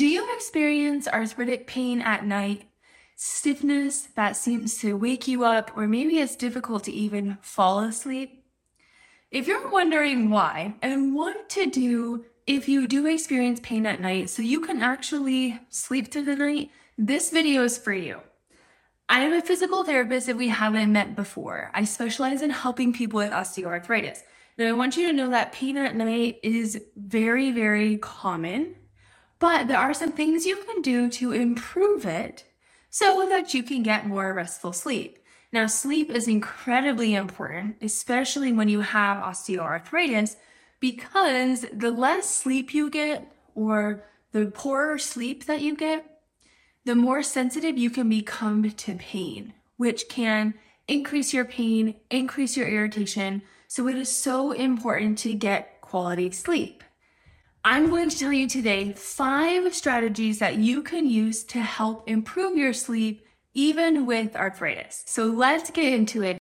Do you experience arthritic pain at night? Stiffness that seems to wake you up, or maybe it's difficult to even fall asleep? If you're wondering why and what to do if you do experience pain at night so you can actually sleep through the night, this video is for you. I am a physical therapist if we haven't met before. I specialize in helping people with osteoarthritis. Now, I want you to know that pain at night is very, very common but there are some things you can do to improve it so that you can get more restful sleep. Now, sleep is incredibly important, especially when you have osteoarthritis, because the less sleep you get or the poorer sleep that you get, the more sensitive you can become to pain, which can increase your pain, increase your irritation. So it is so important to get quality sleep. I'm going to tell you today five strategies that you can use to help improve your sleep even with arthritis. So let's get into it.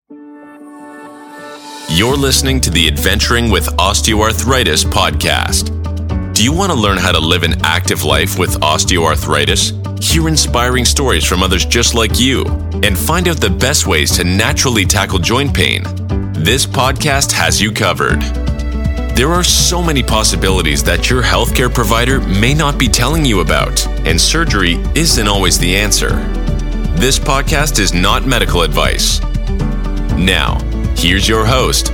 You're listening to the Adventuring with Osteoarthritis podcast. Do you want to learn how to live an active life with osteoarthritis? Hear inspiring stories from others just like you and find out the best ways to naturally tackle joint pain. This podcast has you covered. There are so many possibilities that your healthcare provider may not be telling you about, and surgery isn't always the answer. This podcast is not medical advice. Now, here's your host,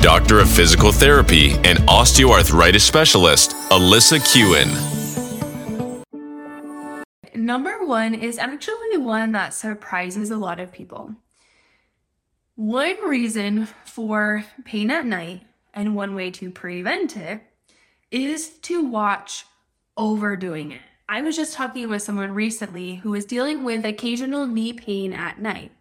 Doctor of Physical Therapy and Osteoarthritis Specialist, Alyssa Kuhn. Number one is actually one that surprises a lot of people. One reason for pain at night and one way to prevent it is to watch overdoing it. I was just talking with someone recently who was dealing with occasional knee pain at night.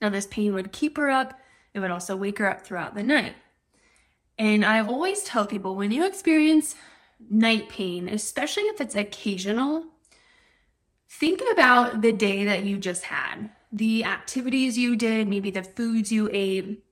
Now, this pain would keep her up, it would also wake her up throughout the night. And I always tell people when you experience night pain, especially if it's occasional, think about the day that you just had, the activities you did, maybe the foods you ate,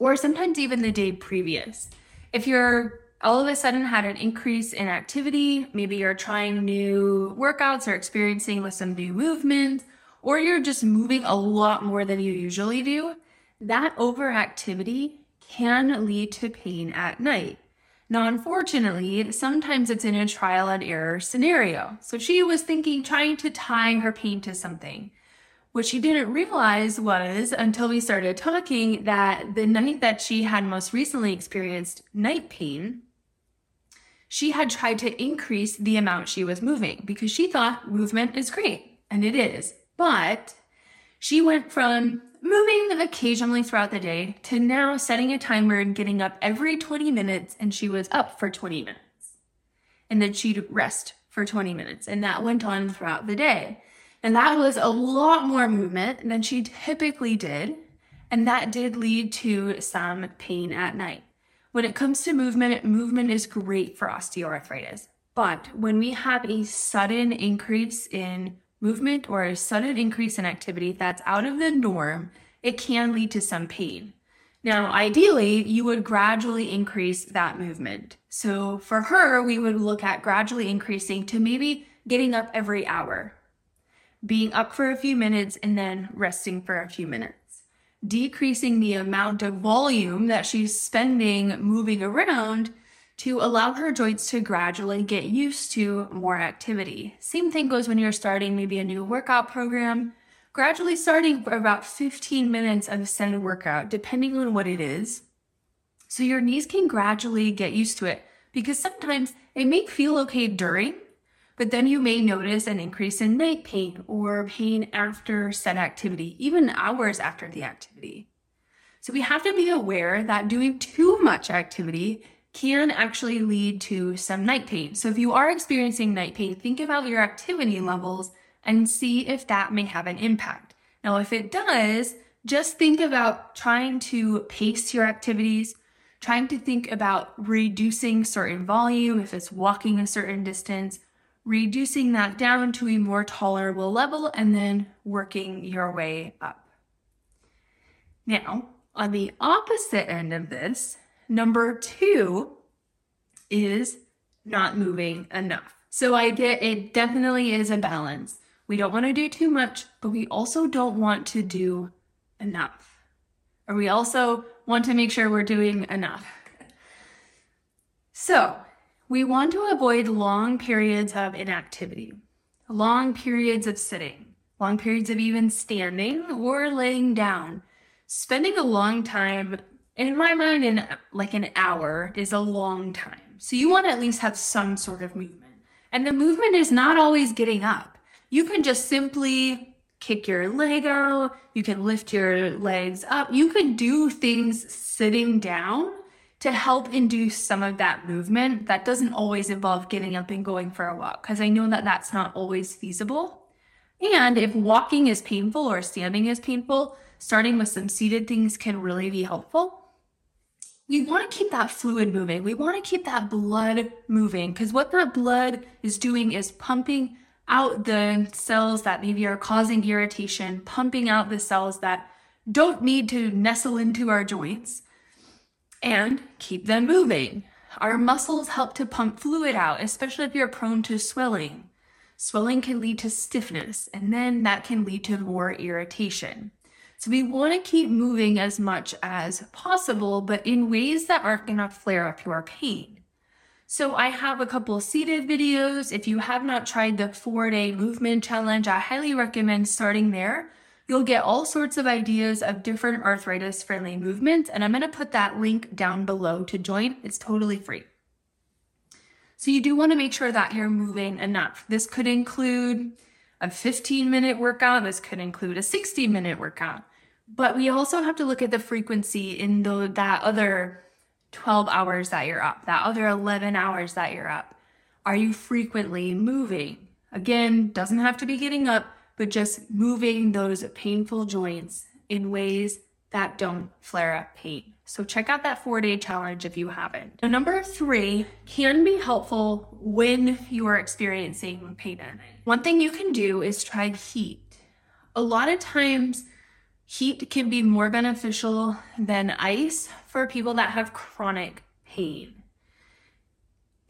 or sometimes even the day previous. If you're all of a sudden had an increase in activity, maybe you're trying new workouts or experiencing with some new movements, or you're just moving a lot more than you usually do, that overactivity can lead to pain at night. Now, unfortunately, sometimes it's in a trial and error scenario. So she was thinking, trying to tie her pain to something. What she didn't realize was until we started talking that the night that she had most recently experienced night pain, she had tried to increase the amount she was moving because she thought movement is great, and it is. But she went from moving occasionally throughout the day to now setting a timer and getting up every 20 minutes, and she was up for 20 minutes. And then she'd rest for 20 minutes, and that went on throughout the day. And that was a lot more movement than she typically did. And that did lead to some pain at night. When it comes to movement, movement is great for osteoarthritis. But when we have a sudden increase in movement or a sudden increase in activity that's out of the norm, it can lead to some pain. Now, ideally, you would gradually increase that movement. So for her, we would look at gradually increasing to maybe getting up every hour being up for a few minutes and then resting for a few minutes, decreasing the amount of volume that she's spending moving around to allow her joints to gradually get used to more activity. Same thing goes when you're starting maybe a new workout program, gradually starting about 15 minutes of a set workout, depending on what it is. So your knees can gradually get used to it because sometimes it may feel okay during, but then you may notice an increase in night pain or pain after set activity, even hours after the activity. So we have to be aware that doing too much activity can actually lead to some night pain. So if you are experiencing night pain, think about your activity levels and see if that may have an impact. Now, if it does, just think about trying to pace your activities, trying to think about reducing certain volume if it's walking a certain distance, reducing that down to a more tolerable level, and then working your way up. Now, on the opposite end of this, number two is not moving enough. So I get it definitely is a balance. We don't want to do too much, but we also don't want to do enough. Or we also want to make sure we're doing enough. So we want to avoid long periods of inactivity, long periods of sitting, long periods of even standing or laying down. Spending a long time, in my mind, in like an hour is a long time. So you want to at least have some sort of movement. And the movement is not always getting up. You can just simply kick your leg out. You can lift your legs up. You can do things sitting down to help induce some of that movement. That doesn't always involve getting up and going for a walk because I know that that's not always feasible. And if walking is painful or standing is painful, starting with some seated things can really be helpful we want to keep that fluid moving. We want to keep that blood moving because what that blood is doing is pumping out the cells that maybe are causing irritation, pumping out the cells that don't need to nestle into our joints and keep them moving. Our muscles help to pump fluid out, especially if you're prone to swelling. Swelling can lead to stiffness, and then that can lead to more irritation. So we want to keep moving as much as possible, but in ways that aren't going to flare up your pain. So I have a couple seated videos. If you have not tried the four day movement challenge, I highly recommend starting there. You'll get all sorts of ideas of different arthritis friendly movements, and I'm going to put that link down below to join. It's totally free. So you do want to make sure that you're moving enough. This could include a 15 minute workout. This could include a 60 minute workout. But we also have to look at the frequency in the, that other 12 hours that you're up, that other 11 hours that you're up. Are you frequently moving? Again, doesn't have to be getting up, but just moving those painful joints in ways that don't flare up pain. So check out that four day challenge if you haven't. Now, number three can be helpful when you are experiencing pain. One thing you can do is try heat. A lot of times Heat can be more beneficial than ice for people that have chronic pain.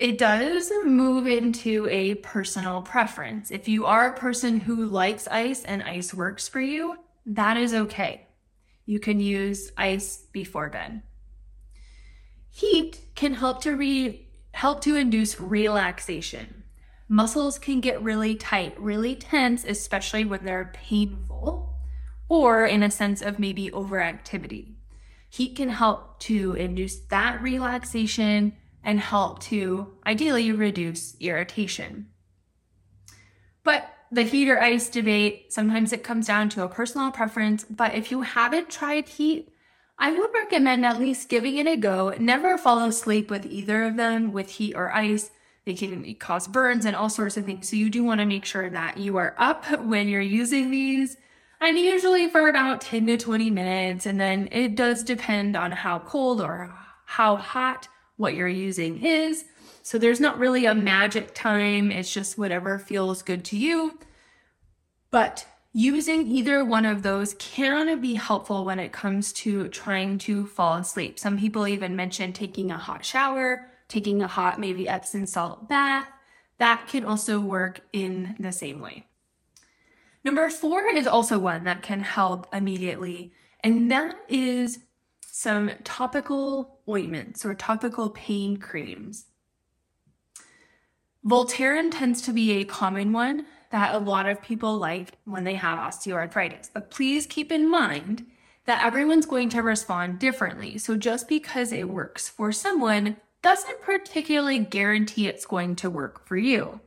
It does move into a personal preference. If you are a person who likes ice and ice works for you, that is okay. You can use ice before bed. Heat can help to re- help to induce relaxation. Muscles can get really tight, really tense, especially when they're painful or in a sense of maybe overactivity. Heat can help to induce that relaxation and help to ideally reduce irritation. But the heat or ice debate, sometimes it comes down to a personal preference. But if you haven't tried heat, I would recommend at least giving it a go. Never fall asleep with either of them, with heat or ice. They can cause burns and all sorts of things. So you do want to make sure that you are up when you're using these and usually for about 10 to 20 minutes. And then it does depend on how cold or how hot what you're using is. So there's not really a magic time. It's just whatever feels good to you. But using either one of those can be helpful when it comes to trying to fall asleep. Some people even mention taking a hot shower, taking a hot, maybe Epsom salt bath. That can also work in the same way. Number four is also one that can help immediately, and that is some topical ointments or topical pain creams. Voltaren tends to be a common one that a lot of people like when they have osteoarthritis. But please keep in mind that everyone's going to respond differently. So just because it works for someone doesn't particularly guarantee it's going to work for you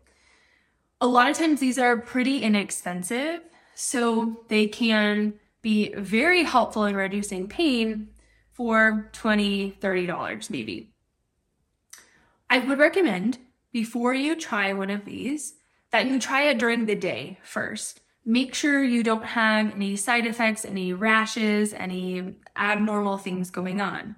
a lot of times these are pretty inexpensive, so they can be very helpful in reducing pain for $20, $30 maybe. I would recommend before you try one of these that you try it during the day first. Make sure you don't have any side effects, any rashes, any abnormal things going on.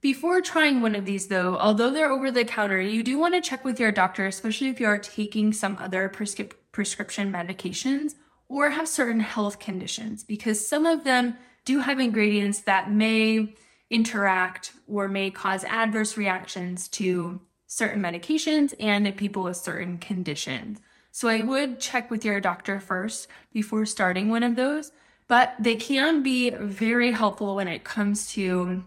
Before trying one of these, though, although they're over the counter, you do want to check with your doctor, especially if you are taking some other prescri- prescription medications or have certain health conditions, because some of them do have ingredients that may interact or may cause adverse reactions to certain medications and people with certain conditions. So I would check with your doctor first before starting one of those, but they can be very helpful when it comes to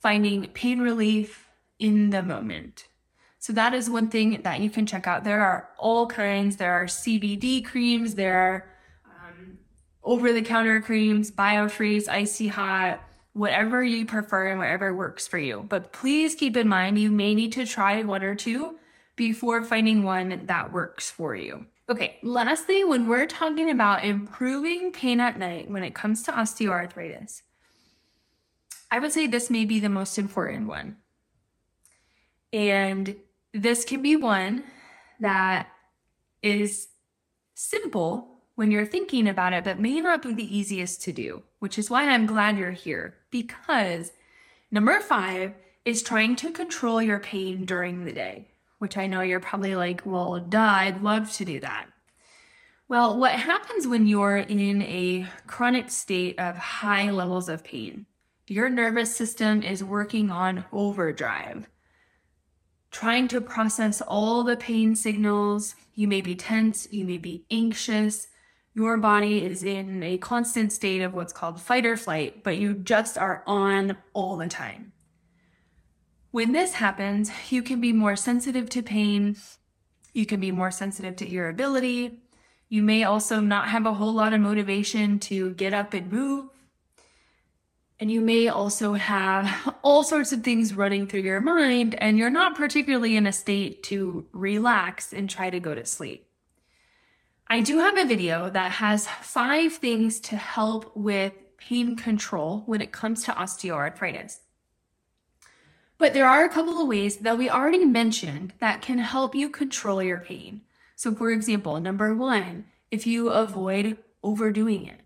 finding pain relief in the moment. So that is one thing that you can check out. There are all kinds. There are CBD creams. There are um, over-the-counter creams, BioFreeze, Icy Hot, whatever you prefer and whatever works for you. But please keep in mind you may need to try one or two before finding one that works for you. Okay, lastly, when we're talking about improving pain at night when it comes to osteoarthritis, I would say this may be the most important one. And this can be one that is simple when you're thinking about it, but may not be the easiest to do, which is why I'm glad you're here. Because number five is trying to control your pain during the day, which I know you're probably like, well, duh, I'd love to do that. Well, what happens when you're in a chronic state of high levels of pain? Your nervous system is working on overdrive trying to process all the pain signals. You may be tense, you may be anxious. Your body is in a constant state of what's called fight or flight, but you just are on all the time. When this happens, you can be more sensitive to pain. You can be more sensitive to irritability. You may also not have a whole lot of motivation to get up and move. And you may also have all sorts of things running through your mind, and you're not particularly in a state to relax and try to go to sleep. I do have a video that has five things to help with pain control when it comes to osteoarthritis. But there are a couple of ways that we already mentioned that can help you control your pain. So, for example, number one, if you avoid overdoing it.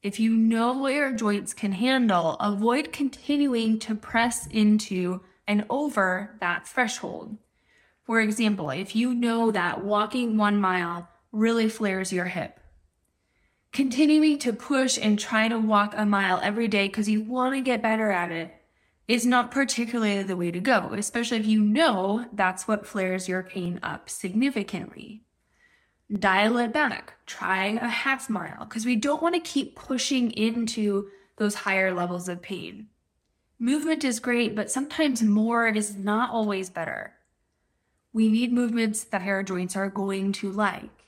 If you know what your joints can handle, avoid continuing to press into and over that threshold. For example, if you know that walking one mile really flares your hip, continuing to push and try to walk a mile every day because you want to get better at it is not particularly the way to go, especially if you know that's what flares your pain up significantly dial it back, try a half mile, because we don't want to keep pushing into those higher levels of pain. Movement is great, but sometimes more is not always better. We need movements that our joints are going to like.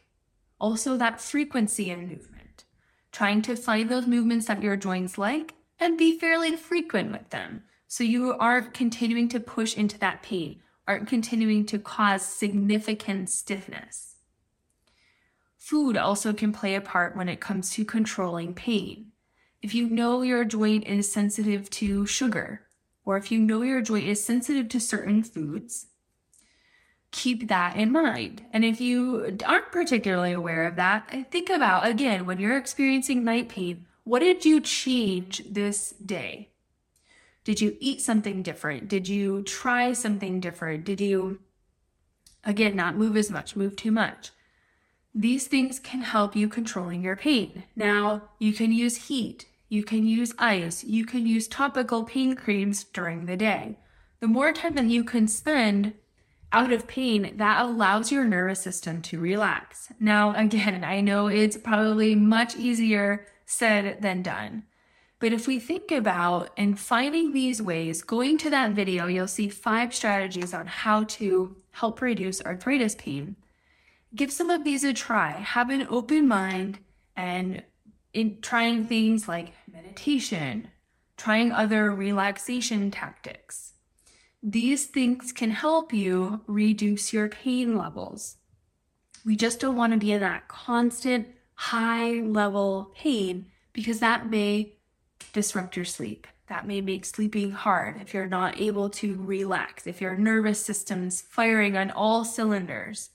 Also, that frequency in movement. Trying to find those movements that your joints like and be fairly frequent with them. So you aren't continuing to push into that pain, aren't continuing to cause significant stiffness. Food also can play a part when it comes to controlling pain. If you know your joint is sensitive to sugar, or if you know your joint is sensitive to certain foods, keep that in mind. And if you aren't particularly aware of that, think about again when you're experiencing night pain, what did you change this day? Did you eat something different? Did you try something different? Did you, again, not move as much, move too much? These things can help you controlling your pain. Now, you can use heat, you can use ice, you can use topical pain creams during the day. The more time that you can spend out of pain, that allows your nervous system to relax. Now, again, I know it's probably much easier said than done. But if we think about and finding these ways, going to that video, you'll see five strategies on how to help reduce arthritis pain give some of these a try. Have an open mind and in trying things like meditation, trying other relaxation tactics. These things can help you reduce your pain levels. We just don't want to be in that constant high level pain because that may disrupt your sleep. That may make sleeping hard if you're not able to relax, if your nervous system's firing on all cylinders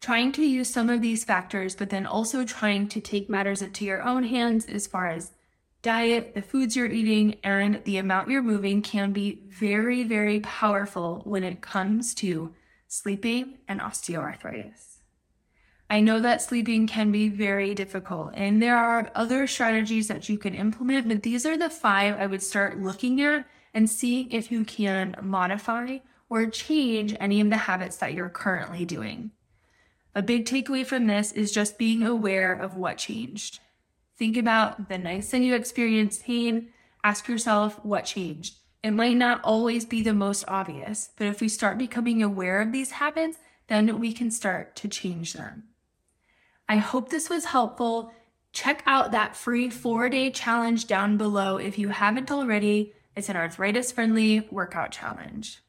trying to use some of these factors, but then also trying to take matters into your own hands as far as diet, the foods you're eating, and the amount you're moving can be very, very powerful when it comes to sleeping and osteoarthritis. I know that sleeping can be very difficult, and there are other strategies that you can implement, but these are the five I would start looking at and seeing if you can modify or change any of the habits that you're currently doing. A big takeaway from this is just being aware of what changed. Think about the nights that you experienced pain. Ask yourself what changed. It might not always be the most obvious, but if we start becoming aware of these habits, then we can start to change them. I hope this was helpful. Check out that free four day challenge down below if you haven't already. It's an arthritis friendly workout challenge.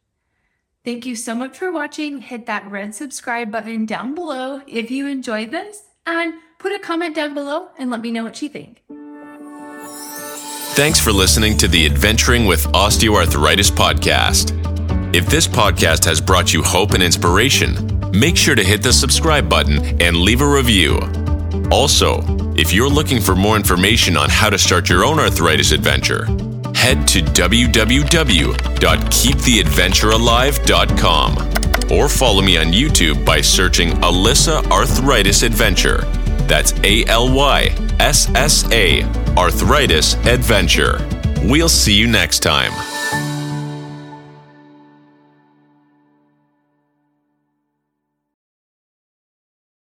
Thank you so much for watching. Hit that red subscribe button down below if you enjoyed this and put a comment down below and let me know what you think. Thanks for listening to the Adventuring with Osteoarthritis podcast. If this podcast has brought you hope and inspiration, make sure to hit the subscribe button and leave a review. Also, if you're looking for more information on how to start your own arthritis adventure, head to www.keeptheadventurealive.com or follow me on YouTube by searching Alyssa Arthritis Adventure. That's A L Y S S A Arthritis Adventure. We'll see you next time.